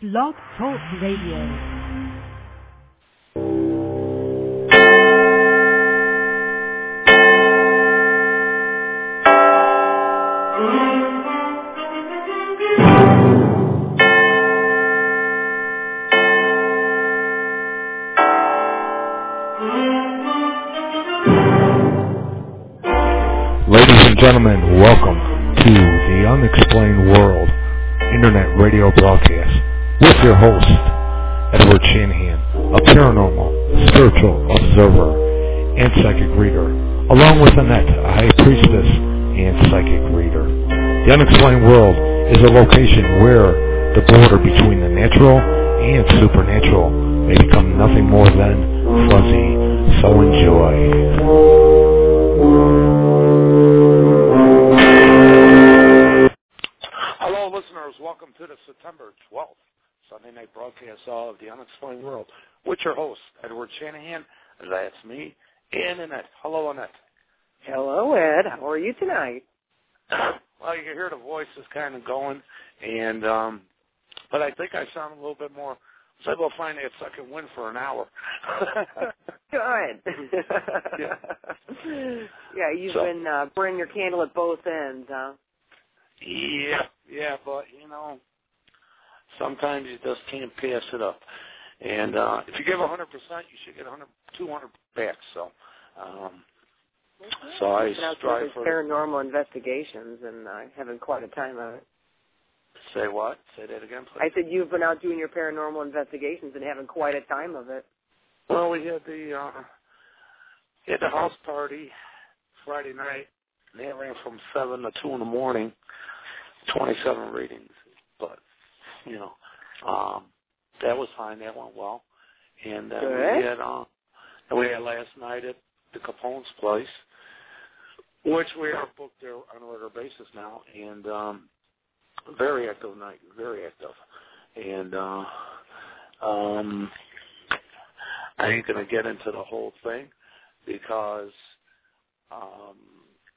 Blog Talk Radio. Ladies and gentlemen, welcome to the Unexplained World Internet Radio broadcast with your host, Edward Shanahan, a paranormal, spiritual observer, and psychic reader, along with Annette, a high priestess and psychic reader. The Unexplained World is a location where the border between the natural and supernatural may become nothing more than fuzzy. So enjoy. Hello, listeners. Welcome to the September 12th Sunday night broadcast of The Unexplained World with your host, Edward Shanahan. That's me, and Annette. Hello, Annette. Hello, Ed. How are you tonight? Well, you can hear the voice is kind of going, and um, but I think I sound a little bit more. I was able to find that second win for an hour. Good. Yeah. yeah, you've So- been uh, burning your candle at both ends, huh? yeah, yeah, but you know, sometimes you just can't pass it up. And uh, if you give 100%, you should get 100, 200 back. So, um, so I Been out strive doing for. paranormal investigations and uh, having quite a time of it. Say what? Say that again, please. I said you've been out doing your paranormal investigations and having quite a time of it. Well, we had the uh, we had the house party Friday night. And that ran from seven to two in the morning. Twenty-seven readings, but you know, um, that was fine. That went well. And then Good. we had uh, we had last night at the Capone's place, which we are booked there on a regular basis now, and um, very active night, very active, and uh, um, I ain't gonna get into the whole thing because um,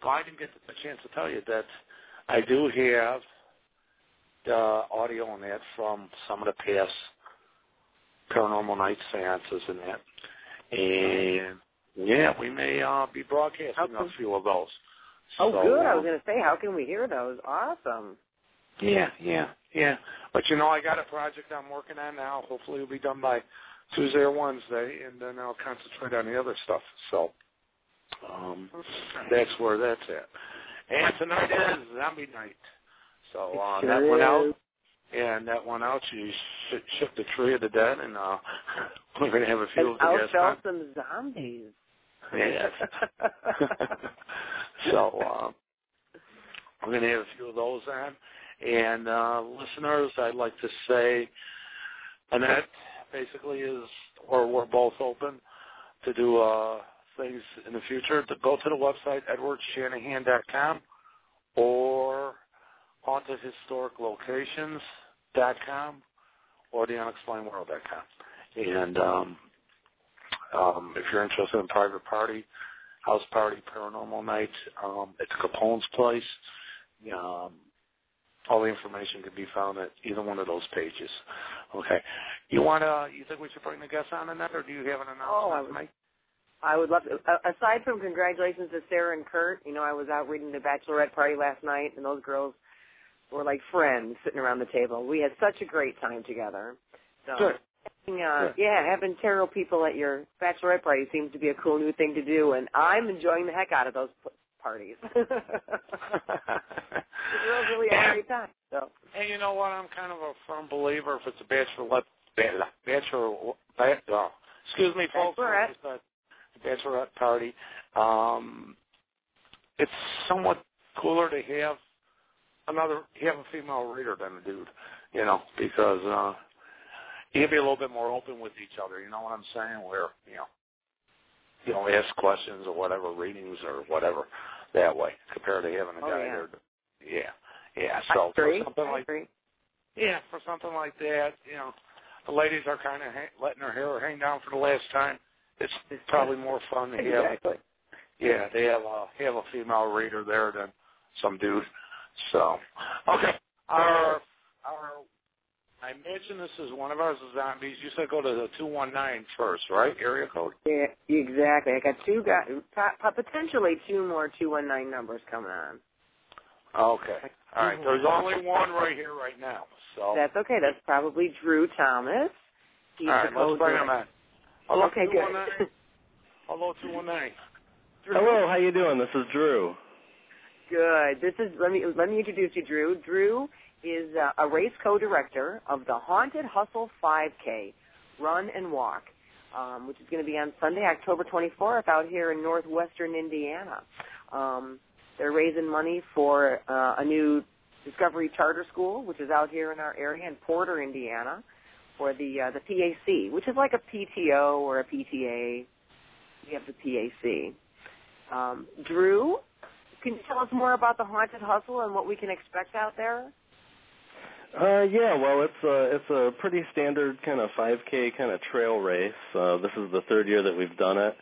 well, I didn't get a chance to tell you that I do have audio on that from some of the past paranormal night seances and that, and yeah, we may uh, be broadcasting a few of those. Oh, So, good. I uh, was going to say, how can we hear those? Awesome. Yeah, yeah, yeah. But you know, I got a project I'm working on now. Hopefully, it'll be done by Tuesday or Wednesday, and then I'll concentrate on the other stuff. So, um, that's where that's at. And tonight is zombie night. So uh, It that sure went out, and that went out. You sh- shipped the tree of the dead, and uh, we're gonna have a few And of the I'll guests some zombies. Yes. so uh, we're going to have a few of those on. And uh, listeners, I'd like to say Annette basically is, or we're both open to do uh, things in the future. To go to the website edwardshanahan.com or haunted historic locations.com or theunexplainedworld.com. And um, um, if you're interested in private party, house party, paranormal night, um, at Capone's place, um, all the information can be found at either one of those pages. Okay. You want to? You think we should bring the guests on in that, or do you have an announcement Oh, I to would- make? I would love to. Aside from congratulations to Sarah and Kurt, you know, I was out reading the bachelorette party last night, and those girls were like friends sitting around the table. We had such a great time together. So, Good. having, uh, Good. yeah, having tarot people at your bachelorette party seems to be a cool new thing to do, and I'm enjoying the heck out of those p- parties. the girls really had a great time. So, And you know what? I'm kind of a firm believer if it's a bachelorette, ba- bachelor, ba- oh, excuse me, folks. Bachelorette. It's bachelorette party. Um, it's somewhat cooler to have another, you have a female reader than a dude, you know, because uh, you can be a little bit more open with each other. You know what I'm saying? Where you know, you know, ask questions or whatever, readings or whatever, that way compared to having a Oh, guy yeah. there. Yeah, yeah. I So for agree. something I like agree. yeah, for something like that, you know, the ladies are kind of ha- letting their hair hang down for the last time. It's probably more fun to have. Exactly. Yeah, they have a have a female reader there than some dude. So, okay, our our I imagine this is one of our zombies. You said go to the 219 first, right? Area code? Yeah, exactly. I got two guys, potentially two more 219 numbers coming on. Okay. All right. There's only one right here right now. So That's okay. That's probably Drew Thomas. He's All the right, let's bring him in. Hello, Okay, good. 219. Hello, 219. Hello, how you doing? This is Drew. Good. This is let me let me introduce you, Drew. Drew is uh, a race co-director of the Haunted Hustle 5K Run and Walk, um, which is going to be on Sunday, October 24th, out here in northwestern Indiana. Um, they're raising money for uh, a new Discovery Charter School, which is out here in our area in Porter, Indiana, for the uh, the PAC, which is like a PTO or a PTA. We have the PAC. Um, Drew, can you tell us more about the Haunted Hustle and what we can expect out there? Uh, yeah, well, it's a it's a pretty standard kind of 5K kind of trail race. Uh, this is the third year that we've done it.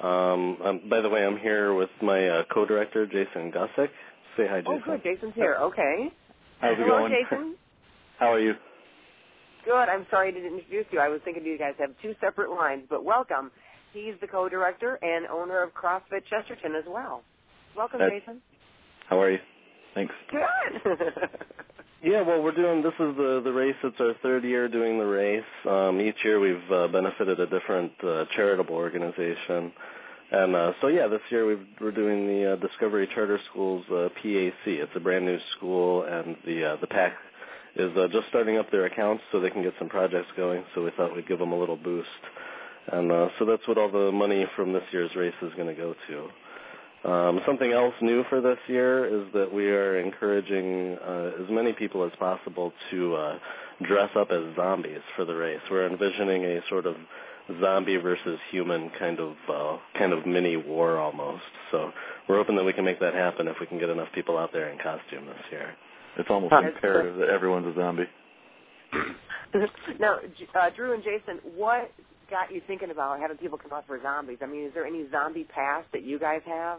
Um, by the way, I'm here with my uh, co-director Jason Gusick. Say hi, Jason. Oh, good. Jason's here. Okay. How's it Hello, going? Jason. How are you? Good. I'm sorry I didn't introduce you. I was thinking you guys have two separate lines, but welcome. He's the co-director and owner of CrossFit Chesterton as well. Welcome, That's- Jason. How are you? Thanks. Good. Yeah, well, we're doing this is the the race. It's our third year doing the race. Um, each year we've uh, benefited a different uh, charitable organization, and uh, so yeah, this year we've, we're doing the uh, Discovery Charter Schools uh, PAC. It's a brand new school, and the uh, the PAC is uh, just starting up their accounts so they can get some projects going. So we thought we'd give them a little boost, and uh, so that's what all the money from this year's race is going to go to. Um, something else new for this year is that we are encouraging uh, as many people as possible to uh, dress up as zombies for the race. We're envisioning a sort of zombie versus human kind of uh, kind of mini war almost. So we're hoping that we can make that happen if we can get enough people out there in costume this year. It's almost That's imperative that everyone's a zombie. now, uh, Drew and Jason, what got you thinking about having people come out for zombies? I mean, is there any zombie past that you guys have?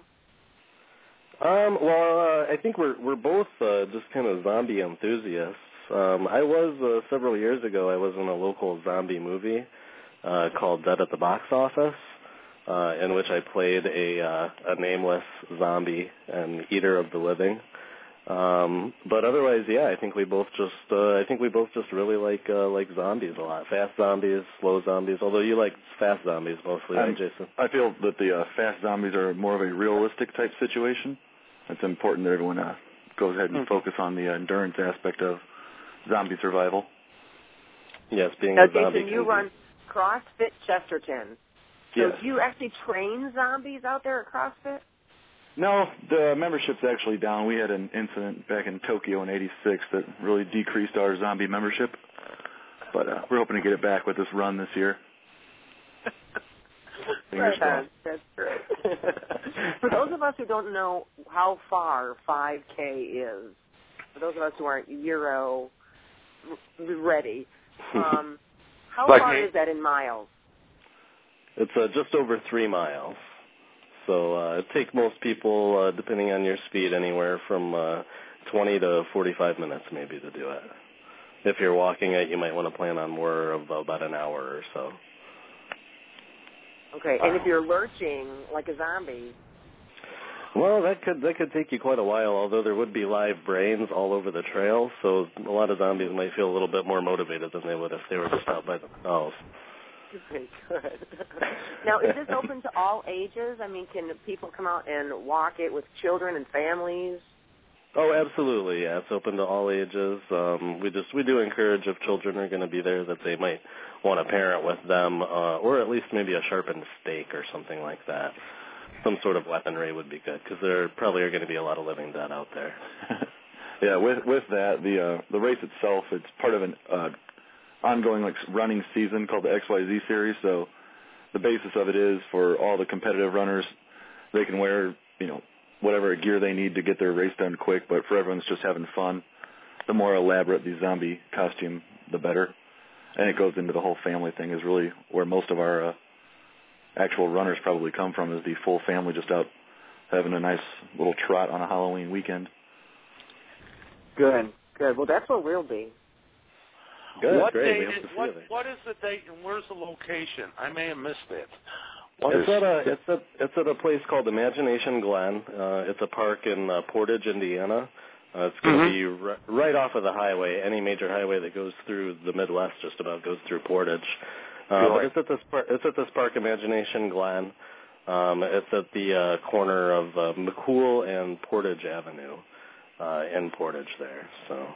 Um, well, uh, I think we're we're both uh, just kind of zombie enthusiasts. Um, I was uh, several years ago. I was in a local zombie movie uh, called Dead at the Box Office, uh, in which I played a uh, a nameless zombie and eater of the living. Um, but otherwise, yeah, I think we both just uh, I think we both just really like uh, like zombies a lot. Fast zombies, slow zombies. Although you like fast zombies mostly, right, Um, Jason? I feel that the uh, fast zombies are more of a realistic type situation. It's important that everyone uh, goes ahead and Mhm. focus on the endurance aspect of zombie survival. Yes, being Now, a zombie. Jason, you can be- run CrossFit Chesterton. So Yes. do you actually train zombies out there at CrossFit? No, the membership's actually down. We had an incident back in Tokyo in '86 that really decreased our zombie membership, but uh, we're hoping to get it back with this run this year. Fingers Right crossed. That's great. for those of us who don't know how far 5K is, for those of us who aren't Euro ready, um, how Like far me. is that in miles? It's uh, just over three miles. So uh, it takes most people, uh, depending on your speed, anywhere from uh, 20 to 45 minutes maybe to do it. If you're walking it, you might want to plan on more of about an hour or so. Okay, and if you're lurching like a zombie, Well, that could that could take you quite a while. Although there would be live brains all over the trail, so a lot of zombies might feel a little bit more motivated than they would if they were just out by themselves. Okay, good. now, is this open to all ages? I mean, can people come out and walk it with children and families? Oh, absolutely. Yeah, it's open to all ages. Um, we just we do encourage if children are going to be there that they might want a parent with them, uh, or at least maybe a sharpened stake or something like that. Some sort of weaponry would be good because there probably are going to be a lot of living dead out there. yeah, with with that, the uh, the race itself, it's part of an uh, ongoing like running season called the XYZ series. So the basis of it is for all the competitive runners, they can wear you know whatever gear they need to get their race done quick. But for everyone's just having fun, the more elaborate the zombie costume, the better. And it goes into the whole family thing is really where most of our uh, actual runners probably come from is the full family just out having a nice little trot on a Halloween weekend. Good, good. Well, that's what we'll be. Good, what great. Date is, what, what is the date and where's the location? I may have missed it. What it's is- at a it's at it's at a place called Imagination Glen. Uh, it's a park in uh, Portage, Indiana. Uh, it's going to Mhm. be ri- right off of the highway. Any major highway that goes through the Midwest just about goes through Portage. Uh, but it's at this par- it's at this park, Imagination Glen. Um, it's at the uh, corner of uh, McCool and Portage Avenue uh, in Portage there. So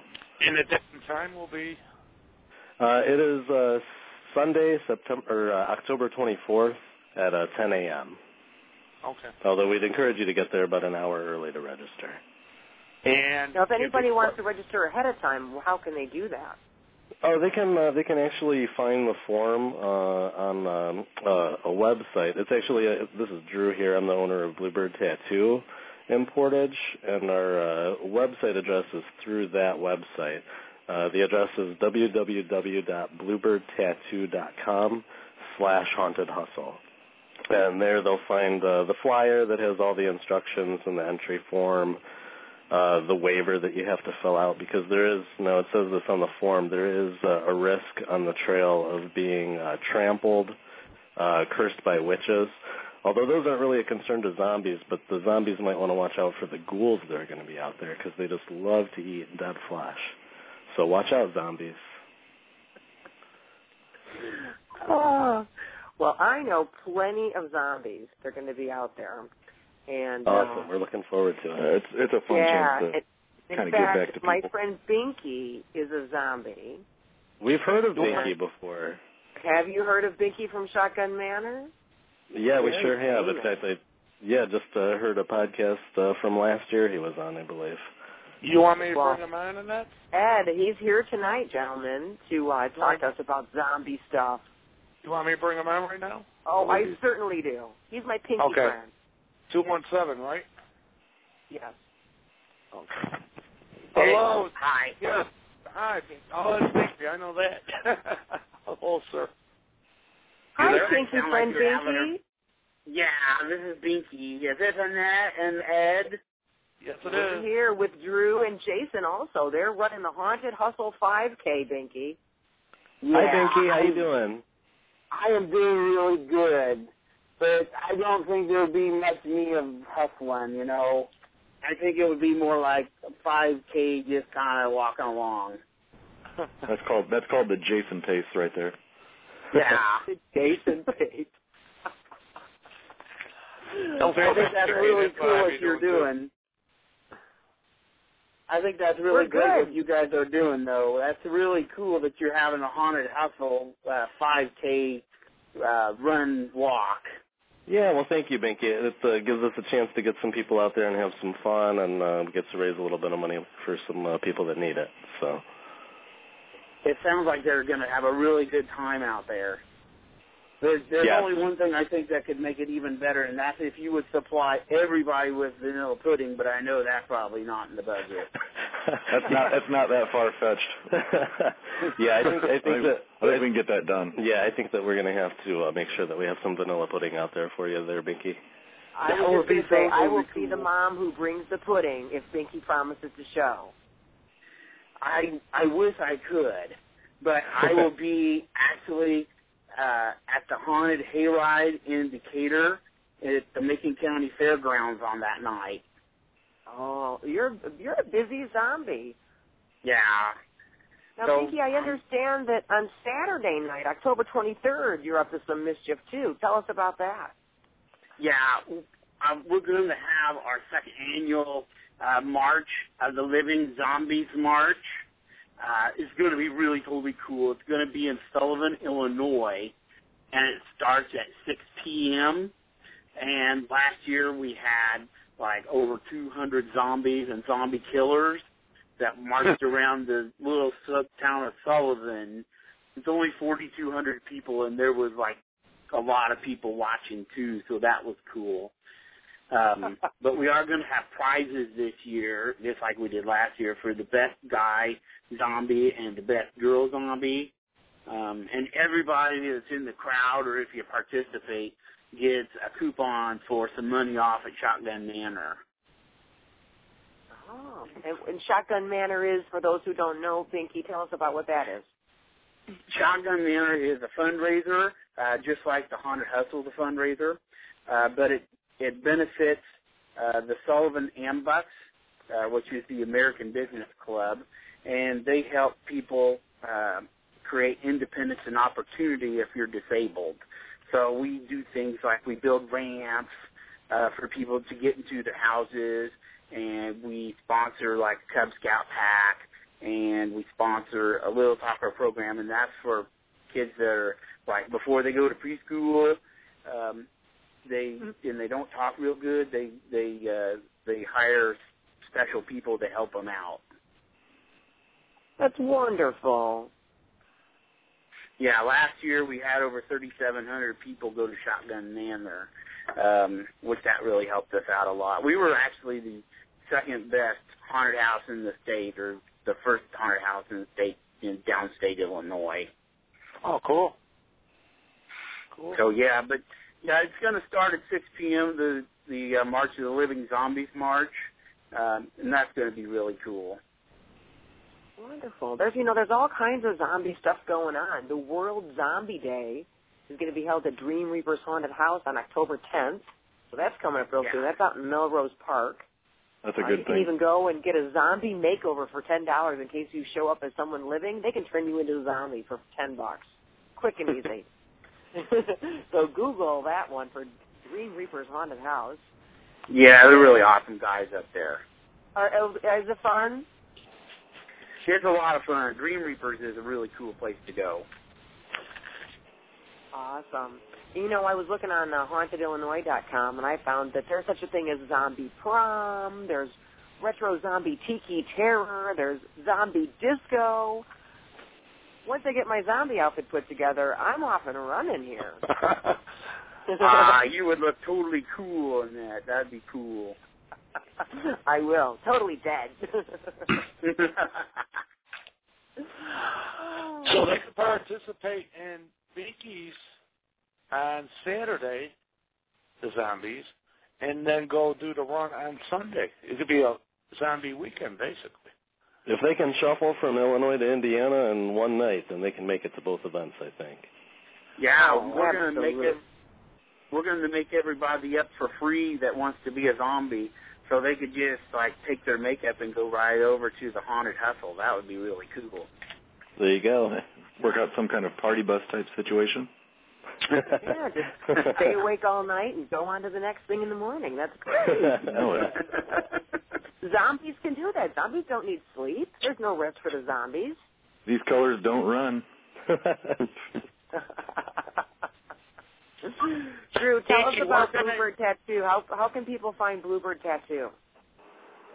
and the date and time will be uh, it is uh, Sunday, September or, uh, October 24th at uh, 10 a.m. okay. Although we'd encourage you to get there about an hour early to register. And Now, if anybody wants to register ahead of time, how can they do that? Oh, they can uh, they can actually find the form uh, on um, uh, a website. It's actually a, this is Drew here. I'm the owner of Bluebird Tattoo in Portage, and our uh, website address is through that website. Uh, the address is www.bluebirdtattoo.com slash haunted hustle. And there they'll find uh, the flyer that has all the instructions and the entry form, uh, the waiver that you have to fill out because there is, no, it says this on the form, there is a risk on the trail of being uh, trampled, uh, cursed by witches. Although those aren't really a concern to zombies, but the zombies might want to watch out for the ghouls that are going to be out there because they just love to eat dead flesh. So watch out, zombies. Oh, well, I know plenty of zombies. They're going to be out there, and Awesome. uh, We're looking forward to Uh, it. it's it's a fun yeah. chance to it- in kinda give fact, back to people. my friend Binky is a zombie. We've heard of Yeah. Binky before. Have you heard of Binky from Shotgun Manor? Yeah, we Very sure have. In fact, I yeah just uh, heard a podcast uh, from last year he was on, I believe. You want me to Well- bring him on in that? Ed, he's here tonight, gentlemen, to uh, talk to us about zombie stuff. You want me to bring him on right now? Oh, I certainly do. He's my pinky Okay. friend. Two one seven, right? Yes. Okay. Hello. Hi. Yes. Hi. Oh, it's Pinky. I know that. Hello, sir. Hi, there? pinky Sound like friend Binky. Yeah, this is Binky. Is this Annette and Ed? Yes, it We're is. here with Drew and Jason also. They're running the Haunted Hustle 5K, Binky. Hi, Binky. How I, you doing? I am doing really good, but I don't think there would be much me of hustling, you know. I think it would be more like a 5K just kind of walking along. That's called that's called the Jason pace right there. Yeah. Jason pace. Don't I think that's really cool what you're doing, doing. I think that's really We're great good. what you guys are doing, though. That's really cool that you're having a haunted hustle uh, 5K uh, run walk. Yeah, well, thank you, Binky. It uh, gives us a chance to get some people out there and have some fun, and uh, gets to raise a little bit of money for some uh, people that need it. So, It sounds like they're going to have a really good time out there. There's, there's Yes. only one thing I think that could make it even better, and that's if you would supply everybody with vanilla pudding. But I know that's probably not in the budget. That's not that's not that far fetched. yeah, I think I think that I think we can get that done. yeah, I think that we're gonna have to uh, make sure that we have some vanilla pudding out there for you, there, Binky. I That was would just going be to say, I will really be the mom who brings the pudding if Binky promises to show. I I wish I could, but I will be actually uh, at the haunted hayride in Decatur at the Macon County Fairgrounds on that night. Oh, you're you're a busy zombie. Yeah. Now, So- I understand that on Saturday night, October 23rd, you're up to some mischief too. Tell us about that. Yeah, uh, we're going to have our second annual uh, March of the Living Zombies March. Uh, it's going to be really totally cool. It's going to be in Sullivan, Illinois, and it starts at 6 p.m. And last year we had like over 200 zombies and zombie killers that marched around the little sub town of Sullivan. It's only 4,200 people, and there was like a lot of people watching too, so that was cool. Um, but we are going to have prizes this year, just like we did last year, for the best guy zombie and the best girl zombie. Um, and everybody that's in the crowd, or if you participate, gets a coupon for some money off at Shotgun Manor. Oh, and, and Shotgun Manor is, for those who don't know, Binky, tell us about what that is. Shotgun Manor is a fundraiser, uh, just like the Haunted Hustle is a fundraiser, uh, but it it benefits uh, the Sullivan AMBUCS, uh, which is the American Business Club, and they help people uh, create independence and opportunity if you're disabled. So we do things like we build ramps uh, for people to get into their houses, and we sponsor like Cub Scout pack, and we sponsor a little talker program, and that's for kids that are like before they go to preschool, um, they and they don't talk real good. They they uh, they hire special people to help them out. That's wonderful. Yeah, last year we had over 3,700 people go to Shotgun Manor, um, which that really helped us out a lot. We were actually the second best haunted house in the state, or the first haunted house in the state in downstate Illinois. Oh, cool. Cool. So yeah, but yeah, it's going to start at 6 p.m. The the uh, March of the Living Zombies March, um, and that's going to be really cool. Wonderful. There's you know there's all kinds of zombie stuff going on. The World Zombie Day is going to be held at Dream Reapers Haunted House on October 10th. So that's coming up real Yeah. soon. That's out in Melrose Park. That's a Uh, good you can even go and get a zombie makeover for ten dollars in case you show up as someone living. They can turn you into a zombie for ten bucks, quick and easy. so Google that one for Dream Reapers Haunted House. Yeah, they're really awesome guys up there. Are, is it fun? It's a lot of fun. Dream Reapers is a really cool place to go. Awesome. You know, I was looking on uh, hauntedillinois.com and I found that there's such a thing as zombie prom, there's retro zombie tiki terror, there's zombie disco. Once I get my zombie outfit put together, I'm off and running here. Ah, you would look totally cool in that. That'd be cool. I will. Totally dead. So they can participate in Binky's on Saturday, the zombies, and then go do the run on Sunday. It could be a zombie weekend, basically. If they can shuffle from Illinois to Indiana in one night, then they can make it to both events. I think. yeah, Oh, we're gonna make it. We're gonna make everybody up for free that wants to be a zombie, so they could just like take their makeup and go right over to the haunted hustle. That would be really cool. There you go. Work out some kind of party bus type situation. yeah, just stay awake all night and go on to the next thing in the morning. That's great. Oh, know it. Zombies can do that. Zombies don't need sleep. There's no rest for the zombies. These colors don't run. Drew, tell us about Bluebird Tattoo. How how can people find Bluebird Tattoo?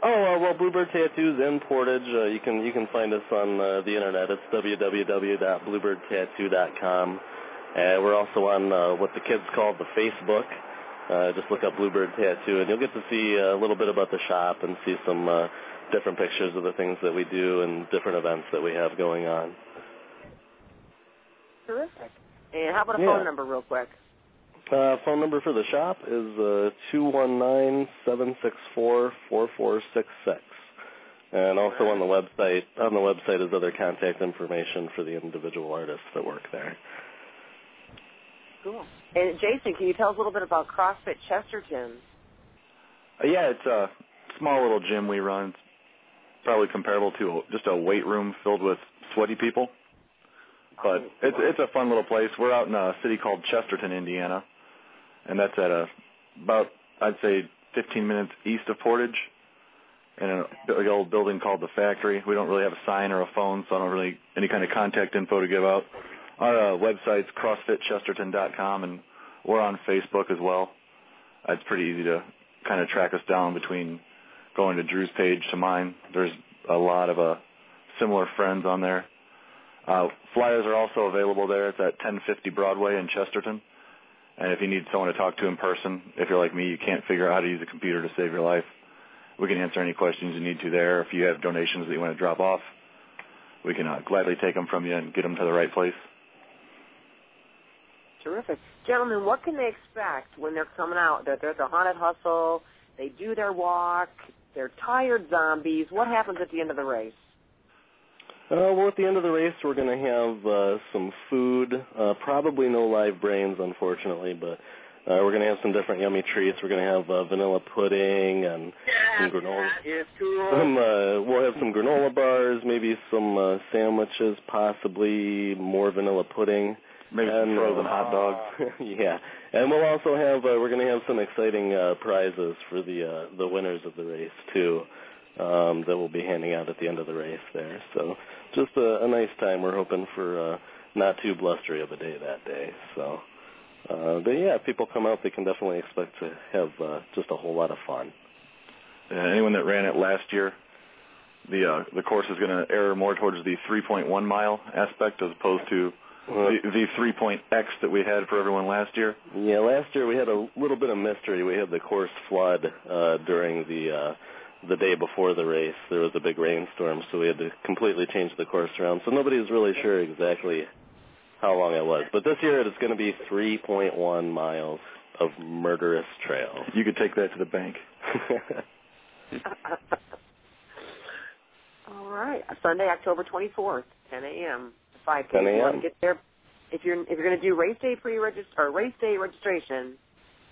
Oh uh, well, Bluebird Tattoos in Portage. Uh, you can you can find us on uh, the internet. It's www.bluebirdtattoo.com. Uh, we're also on uh, what the kids call the Facebook. Uh, just look up Bluebird Tattoo, and you'll get to see a little bit about the shop and see some uh, different pictures of the things that we do and different events that we have going on. Terrific. And how about a Yeah. phone number, real quick? Uh, phone number for the shop is uh, two one nine seven six four four four six six, and also on the website on the website is other contact information for the individual artists that work there. Cool. And Jason, can you tell us a little bit about CrossFit Chesterton? Uh, yeah, it's a small little gym we run. It's probably comparable to just a weight room filled with sweaty people. But it's it's a fun little place. We're out in a city called Chesterton, Indiana, and that's at a about I'd say 15 minutes east of Portage, in a big old building called the Factory. We don't really have a sign or a phone, so I don't really any kind of contact info to give out. Our uh, website's CrossFitChesterton.com, and we're on Facebook as well. Uh, It's pretty easy to kind of track us down between going to Drew's page to mine. There's a lot of uh, similar friends on there. Uh, flyers are also available there. It's at 1050 Broadway in Chesterton. And if you need someone to talk to in person, if you're like me, you can't figure out how to use a computer to save your life, we can answer any questions you need to there. If you have donations that you want to drop off, we can uh, gladly take them from you and get them to the right place. Terrific. Gentlemen, what can they expect when they're coming out? That there's a haunted hustle, they do their walk, they're tired zombies. What happens at the end of the race? Uh, well, at the end of the race, we're going to have uh, some food. Uh, probably no live brains, unfortunately, but uh, we're going to have some different yummy treats. We're going to have uh, vanilla pudding and Yeah, some granola. is cool. Some, uh, we'll have some granola bars, maybe some uh, sandwiches, possibly more vanilla pudding. Maybe some And, frozen uh, hot dogs. yeah, and we'll also have uh, we're going to have some exciting uh, prizes for the uh, the winners of the race too. Um, that we'll be handing out at the end of the race there. So just a, a nice time. We're hoping for uh, not too blustery of a day that day. So, uh, but yeah, if people come out, they can definitely expect to have uh, just a whole lot of fun. Uh, anyone that ran it last year, the uh, the course is going to err more towards the 3.1 mile aspect as opposed to The, the 3.x that we had for everyone last year. Yeah, last year we had a little bit of mystery. We had the course flood uh, during the uh, the day before the race. There was a big rainstorm, so we had to completely change the course around. So nobody nobody's really sure exactly how long it was. But this year it's going to be 3.1 miles of murderous trail. You could take that to the bank. All right, Sunday, October 24th, 10 a.m. 5 10 You a.m.. to get there if you're if you're going to do race day pre-register or race day registration.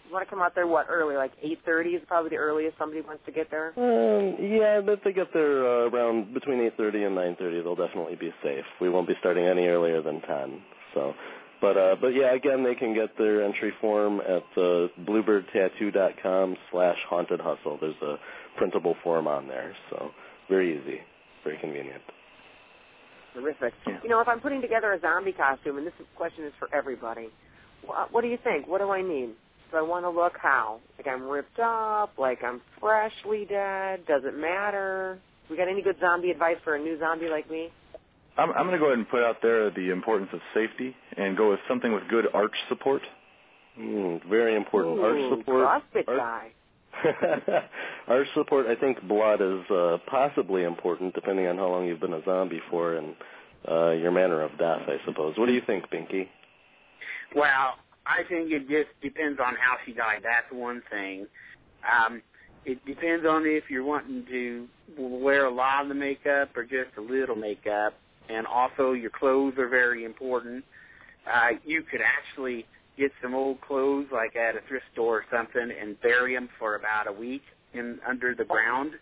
You want to come out there what early, like 8:30 is probably the earliest somebody wants to get there. um, yeah, but if they get there uh, around between 8:30 and 9:30, they'll definitely be safe. We won't be starting any earlier than 10. So, but uh, but yeah, again, they can get their entry form at uh, bluebirdtattoo.com slash haunted hustle. There's a printable form on there, so very easy, very convenient. Terrific. Yeah. You know, if I'm putting together a zombie costume, and this question is for everybody, what, what do you think? What do I need? Do I want to look how? Like I'm ripped up? Like I'm freshly dead? Does it matter? We got any good zombie advice for a new zombie like me? I'm, I'm going to go ahead and put out there the importance of safety and go with something with good arch support. Mm, very important. Ooh, Arch support. CrossFit arch- guy. Arch support. I think blood is uh, possibly important, depending on how long you've been a zombie for and uh, your manner of death. I suppose. What do you think, Binky? Well, I think it just depends on how she died. That's one thing. Um, it depends on if you're wanting to wear a lot of the makeup or just a little makeup, and also your clothes are very important. Uh, you could actually get some old clothes, like at a thrift store or something, and bury them for about a week in under the ground,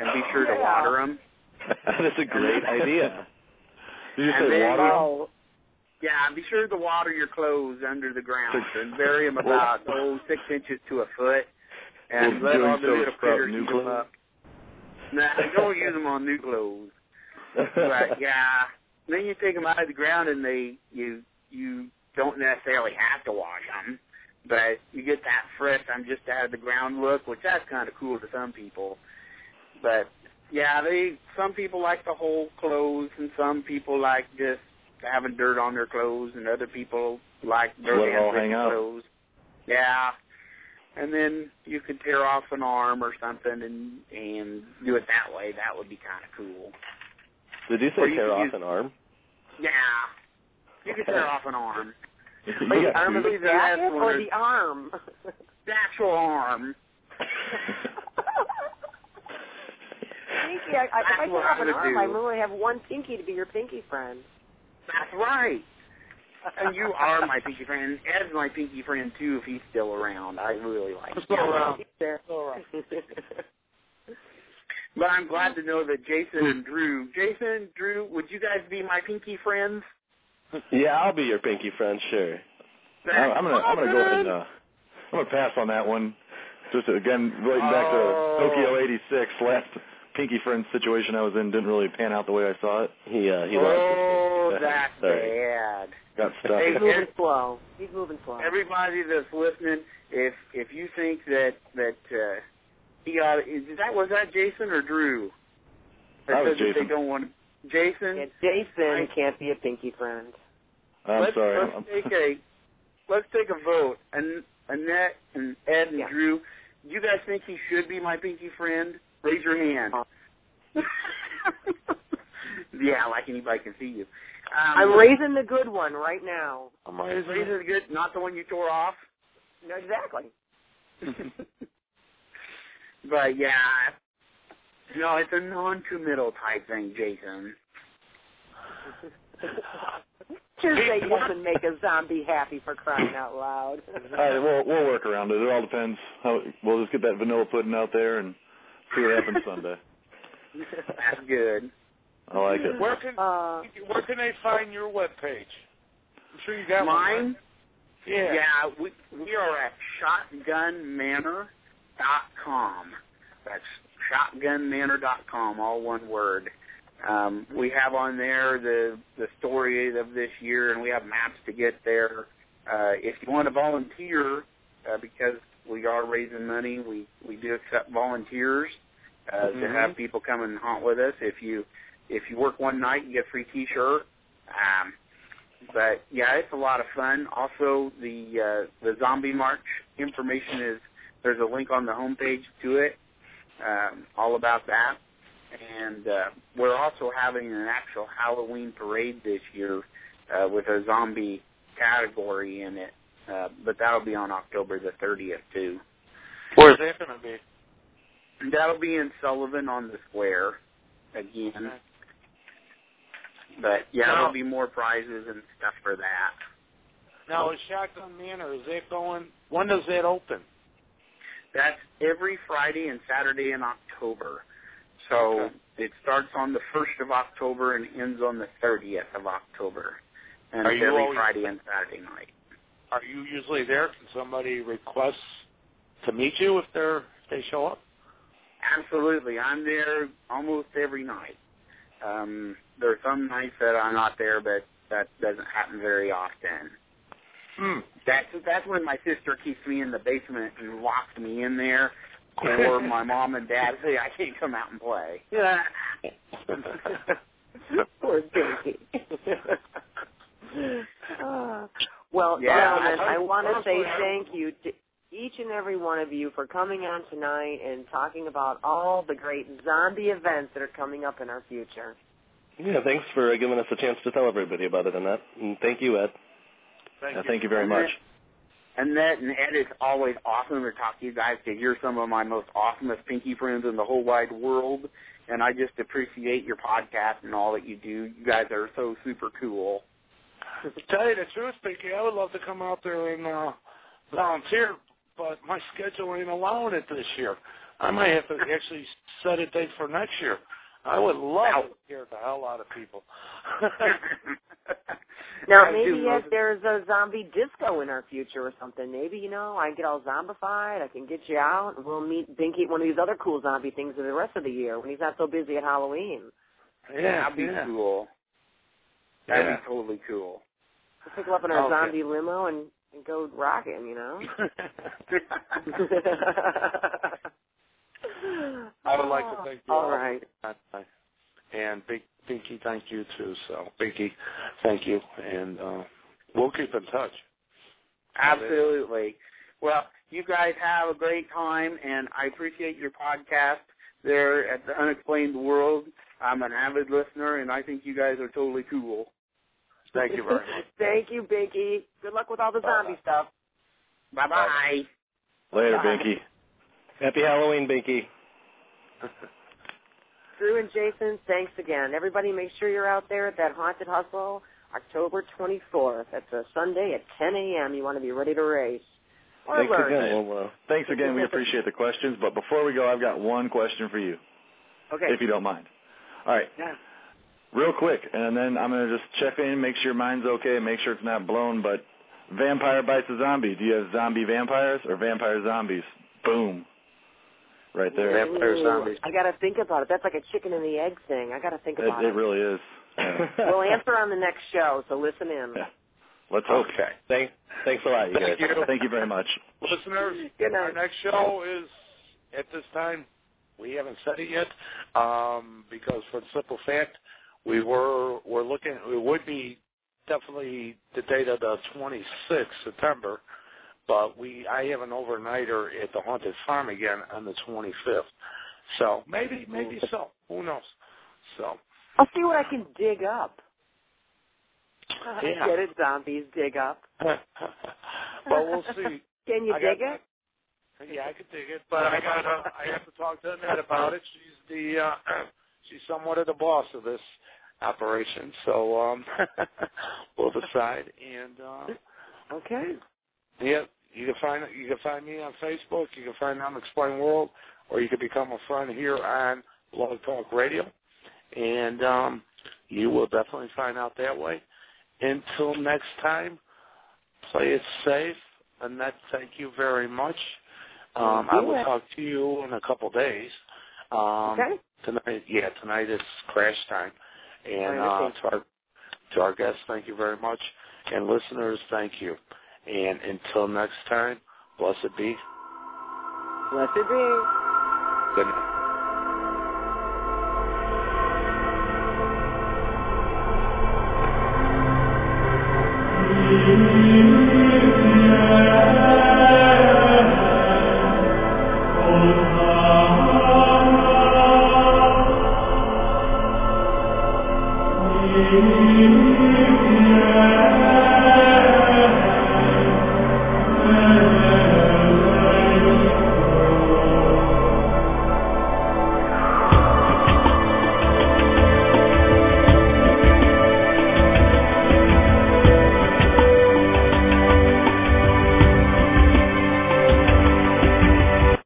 and be sure to water them. that is a great idea. Did you And say then- water? Yeah, be sure to water your clothes under the ground and bury them about oh six inches to a foot, and Well, let doing all the so little critters new eat them clothes? up. Nah, don't use them on new clothes. But yeah, then you take them out of the ground and they you you don't necessarily have to wash them, but you get that fresh I'm just out of the ground look, which that's kind of cool to some people. But yeah, they some people like the whole clothes, and some people like just having dirt on their clothes, and other people like Let it all hang clothes. Yeah, and then you could tear off an arm or something and and do it that way. That would be kind of cool. Did you say you tear could off use- an arm? Yeah, you could tear off an arm. You got arm of two. the the jacket one or the arm? The actual arm. pinky. I, I, if I That's tear off an arm, do. I only have one pinky to be your pinky friend. That's right. And you are my pinky friend. Ed's my pinky friend too if he's still around. I really like him. Still around. There. But I'm glad to know that Jason and Drew, Jason, Drew, would you guys be my pinky friends? Yeah, I'll be your pinky friend, sure. I'm, I'm gonna I'm gonna go ahead and uh, I'm gonna pass on that one. Just again, relating back to Oh. Tokyo '86, last Pinky friend situation I was in didn't really pan out the way I saw it. He uh, he oh, loves that's bad. Got stuck. Hey, He's moving slow. He's moving slow. Everybody that's listening, if if you think that that uh, he got is that was that Jason or Drew? That was said that Jason. They don't want Jason. And Jason I- can't be a pinky friend. I'm let's, sorry. Let's I'm- take a let's take a vote. And Annette and Ed and Yeah. Drew, do you guys think he should be my pinky friend? Raise your hand. yeah, like anybody can see you. Um, I'm raising the good one right now. I'm raising Raise is good, not the one you tore off. No, exactly. but yeah, no, it's a non-committal type thing, Jason. Just say yes and make a zombie happy for crying out loud. All right, we'll we'll work around it. It all depends. How we'll just get that vanilla pudding out there and see what happens Sunday. That's good. I like it. Where can Uh, where can they find your web page? I'm sure you got one. Mine? right? Yeah. Yeah, we we are at shotgunmanor.com. That's shotgunmanor.com, all one word. Um, we have on there the the story of this year, and we have maps to get there. Uh, if you want to volunteer, uh, because we are raising money, we we do accept volunteers uh, to Mhm. have people come and hunt with us. If you if you work one night, you get a free T-shirt. Um, but yeah, it's a lot of fun. Also, the uh, the zombie march information is there's a link on the homepage to it, um, all about that. And uh, we're also having an actual Halloween parade this year uh, with a zombie category in it, uh, but that'll be on October the 30th too. Where's that going to be? That'll be in Sullivan on the square again. Okay. But yeah, Now- there'll be more prizes and stuff for that. Now, is Shotgun Manor, is that going, when does that open? That's every Friday and Saturday in October. So Okay. it starts on the first of October and ends on the thirtieth of October. And every always- Friday and Saturday night. Are you usually there? Can somebody request to meet you if they're if they show up? Absolutely. I'm there almost every night. Um there are some nights that I'm not there but that doesn't happen very often. Hmm. That's that's when my sister keeps me in the basement and locks me in there or my mom and dad say I can't come out and play. Yeah. Poor baby. Uh, well, Yeah, gentlemen, I- I, want to say personally, thank you to each and every one of you for coming on tonight and talking about all the great zombie events that are coming up in our future. Yeah, thanks for giving us a chance to tell everybody about it, Annette. And thank you, Ed. Thank Yeah, you. thank you very And much. Annette and Ed, it's always awesome to talk to you guys because you're some of my most awesomest pinky friends in the whole wide world. And I just appreciate your podcast and all that you do. You guys are so super cool. To tell you the truth, Pinky, I would love to come out there and uh, volunteer, but my schedule ain't allowing it this year. I might have to actually set a date for next year. I would love to scare the hell out of people. Now, I maybe do if it. there's a zombie disco in our future or something, maybe, you know, I get all zombified, I can get you out, we'll meet Binky at one of these other cool zombie things for the rest of the year when he's not so busy at Halloween. yeah, That'd be yeah. cool. That'd Yeah. be totally cool. We'll pick him up in our oh, Okay. zombie limo and, and go rock him, you know? I would like to thank you All right. And Big Pinky, thank you too. So Pinky, thank you, and uh, we'll keep in touch. Absolutely. Well, you guys have a great time, and I appreciate your podcast there at the Unexplained World. I'm an avid listener, and I think you guys are totally cool. Thank you very much. Thank you, Binky. Good luck with all the zombie stuff. Bye bye. Later, Bye. Binky. Happy Halloween, Binky. Drew and Jason, thanks again. Everybody make sure you're out there at that Haunted Hustle October 24th. That's a Sunday at 10 a.m. You want to be ready to race. Or Thanks learn. again. Well, uh, Thanks again. We appreciate the questions. But before we go, I've got one question for you, Okay. if you don't mind. All right. Yeah. Real quick, and then I'm going to just check in, make sure your mind's okay, make sure it's not blown. But vampire bites a zombie. Do you have zombie vampires or vampire zombies? Boom. Right there. Vampire zombies. I got to think about it. That's like a chicken and the egg thing. I got to think about it it. really is. Yeah. We'll answer on the next show, so listen in. Yeah. Let's hope. Okay. thanks, thanks a lot, you guys. Thank you. Thank you very much. Listeners, Good our next show is at this time. We haven't said it yet um, because, for the simple fact, we were we're looking. It would be definitely the date of the 26th September, but we I have an overnighter at the haunted farm again on the 25th. So maybe maybe so. Who knows? So I'll see what I can dig up. Yeah. Get it, zombies, dig up. well, we'll see. Can you I dig got- it? Yeah, I could dig it, but I got to I have to talk to Annette about it. She's the uh, she's somewhat of the boss of this, operation. So um, we'll decide. And uh, okay. Yeah, you can find you can find me on Facebook. You can find Unexplained World, or you can become a friend here on Blog Talk Radio, and um, you will definitely find out that way. Until next time, play it safe. Annette, thank you very much. Um, I will talk to you in a couple days. Um, okay. Tonight, yeah, tonight is crash time. And uh, to our to our guests, thank you very much, and listeners, thank you. And until next time, blessed be. Blessed be. Good night.